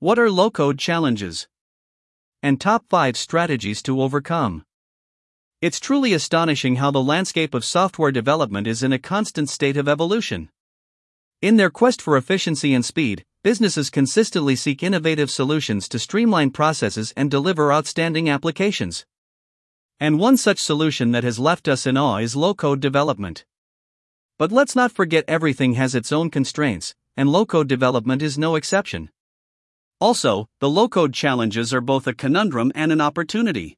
What are low code challenges? And top 5 strategies to overcome. It's truly astonishing how the landscape of software development is in a constant state of evolution. In their quest for efficiency and speed, businesses consistently seek innovative solutions to streamline processes and deliver outstanding applications. And one such solution that has left us in awe is low code development. But let's not forget everything has its own constraints, and low code development is no exception. Also, the low code challenges are both a conundrum and an opportunity.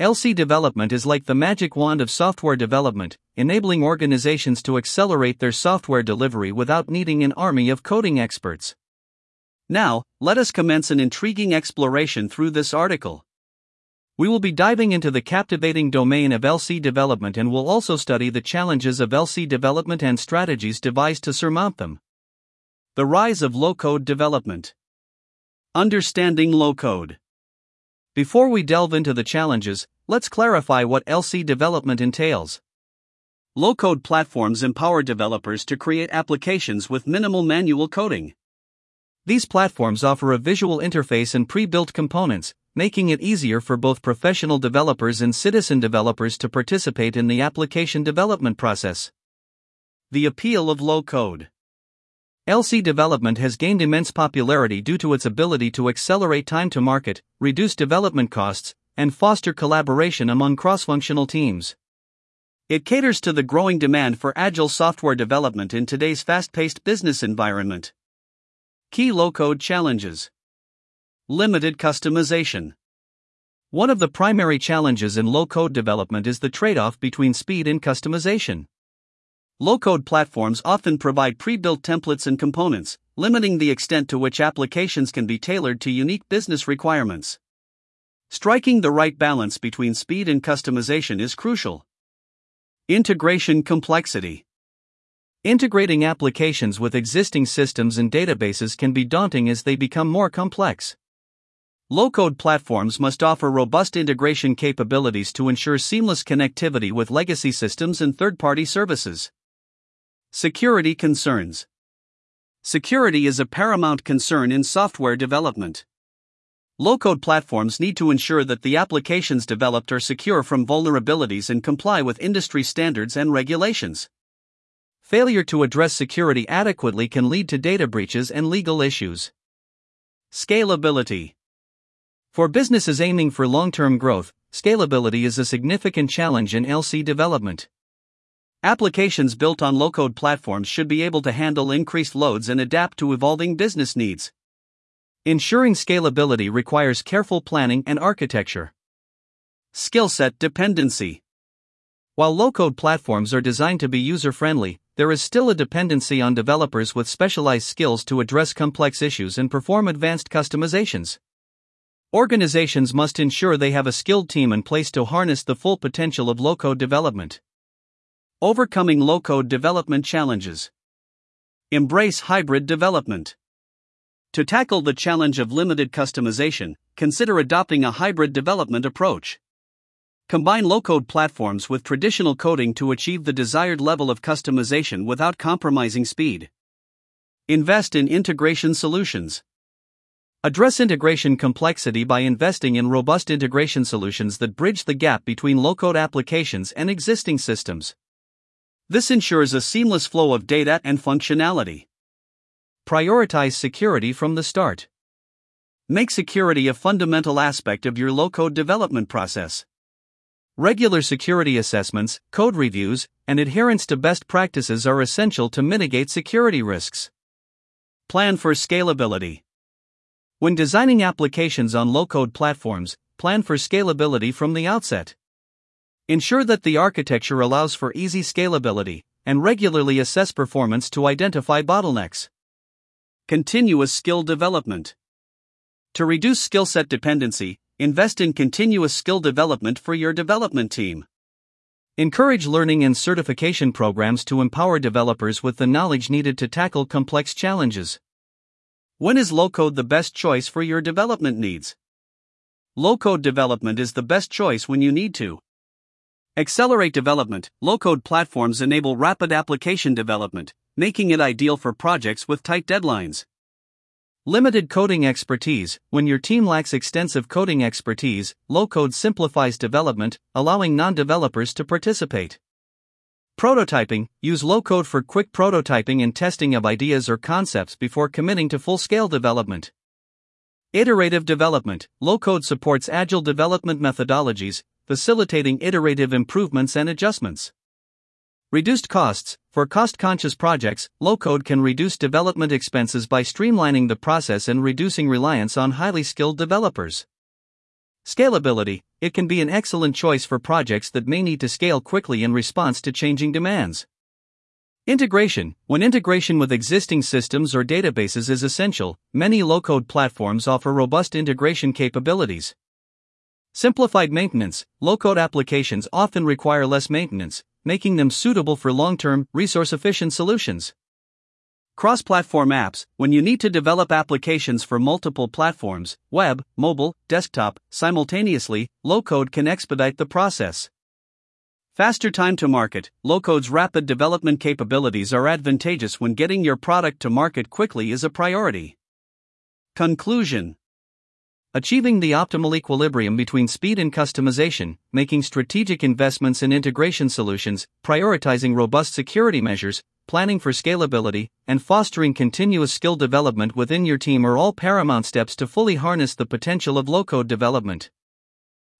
LC development is like the magic wand of software development, enabling organizations to accelerate their software delivery without needing an army of coding experts. Now, let us commence an intriguing exploration through this article. We will be diving into the captivating domain of LC development and will also study the challenges of LC development and strategies devised to surmount them. The rise of low code development. Understanding low code. Before we delve into the challenges, let's clarify what LC development entails. Low code platforms empower developers to create applications with minimal manual coding. These platforms offer a visual interface and pre built components, making it easier for both professional developers and citizen developers to participate in the application development process. The appeal of low code. LC development has gained immense popularity due to its ability to accelerate time to market, reduce development costs, and foster collaboration among cross functional teams. It caters to the growing demand for agile software development in today's fast paced business environment. Key low code challenges Limited customization. One of the primary challenges in low code development is the trade off between speed and customization. Low code platforms often provide pre built templates and components, limiting the extent to which applications can be tailored to unique business requirements. Striking the right balance between speed and customization is crucial. Integration complexity. Integrating applications with existing systems and databases can be daunting as they become more complex. Low code platforms must offer robust integration capabilities to ensure seamless connectivity with legacy systems and third party services. Security concerns. Security is a paramount concern in software development. Low code platforms need to ensure that the applications developed are secure from vulnerabilities and comply with industry standards and regulations. Failure to address security adequately can lead to data breaches and legal issues. Scalability. For businesses aiming for long term growth, scalability is a significant challenge in LC development. Applications built on low code platforms should be able to handle increased loads and adapt to evolving business needs. Ensuring scalability requires careful planning and architecture. Skill set dependency. While low code platforms are designed to be user friendly, there is still a dependency on developers with specialized skills to address complex issues and perform advanced customizations. Organizations must ensure they have a skilled team in place to harness the full potential of low code development. Overcoming low code development challenges. Embrace hybrid development. To tackle the challenge of limited customization, consider adopting a hybrid development approach. Combine low code platforms with traditional coding to achieve the desired level of customization without compromising speed. Invest in integration solutions. Address integration complexity by investing in robust integration solutions that bridge the gap between low code applications and existing systems. This ensures a seamless flow of data and functionality. Prioritize security from the start. Make security a fundamental aspect of your low code development process. Regular security assessments, code reviews, and adherence to best practices are essential to mitigate security risks. Plan for scalability. When designing applications on low code platforms, plan for scalability from the outset. Ensure that the architecture allows for easy scalability, and regularly assess performance to identify bottlenecks. Continuous skill development. To reduce skill set dependency, invest in continuous skill development for your development team. Encourage learning and certification programs to empower developers with the knowledge needed to tackle complex challenges. When is low code the best choice for your development needs? Low code development is the best choice when you need to. Accelerate development. Low code platforms enable rapid application development, making it ideal for projects with tight deadlines. Limited coding expertise When your team lacks extensive coding expertise, low code simplifies development, allowing non developers to participate. Prototyping Use low code for quick prototyping and testing of ideas or concepts before committing to full scale development. Iterative development Low code supports agile development methodologies, facilitating iterative improvements and adjustments. Reduced costs For cost conscious projects, low code can reduce development expenses by streamlining the process and reducing reliance on highly skilled developers. Scalability It can be an excellent choice for projects that may need to scale quickly in response to changing demands. Integration When integration with existing systems or databases is essential, many low code platforms offer robust integration capabilities. Simplified maintenance Low code applications often require less maintenance, making them suitable for long term, resource efficient solutions. Cross platform apps When you need to develop applications for multiple platforms, web, mobile, desktop, simultaneously, low code can expedite the process. Faster time to market Low code's rapid development capabilities are advantageous when getting your product to market quickly is a priority. Conclusion Achieving the optimal equilibrium between speed and customization, making strategic investments in integration solutions, prioritizing robust security measures, planning for scalability, and fostering continuous skill development within your team are all paramount steps to fully harness the potential of low code development.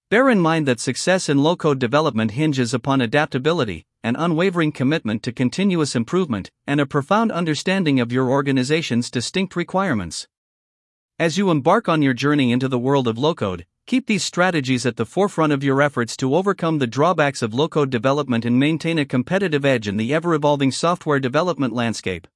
Bear in mind that success in low code development hinges upon adaptability, an unwavering commitment to continuous improvement, and a profound understanding of your organization's distinct requirements. As you embark on your journey into the world of low code, keep these strategies at the forefront of your efforts to overcome the drawbacks of low code development and maintain a competitive edge in the ever evolving software development landscape.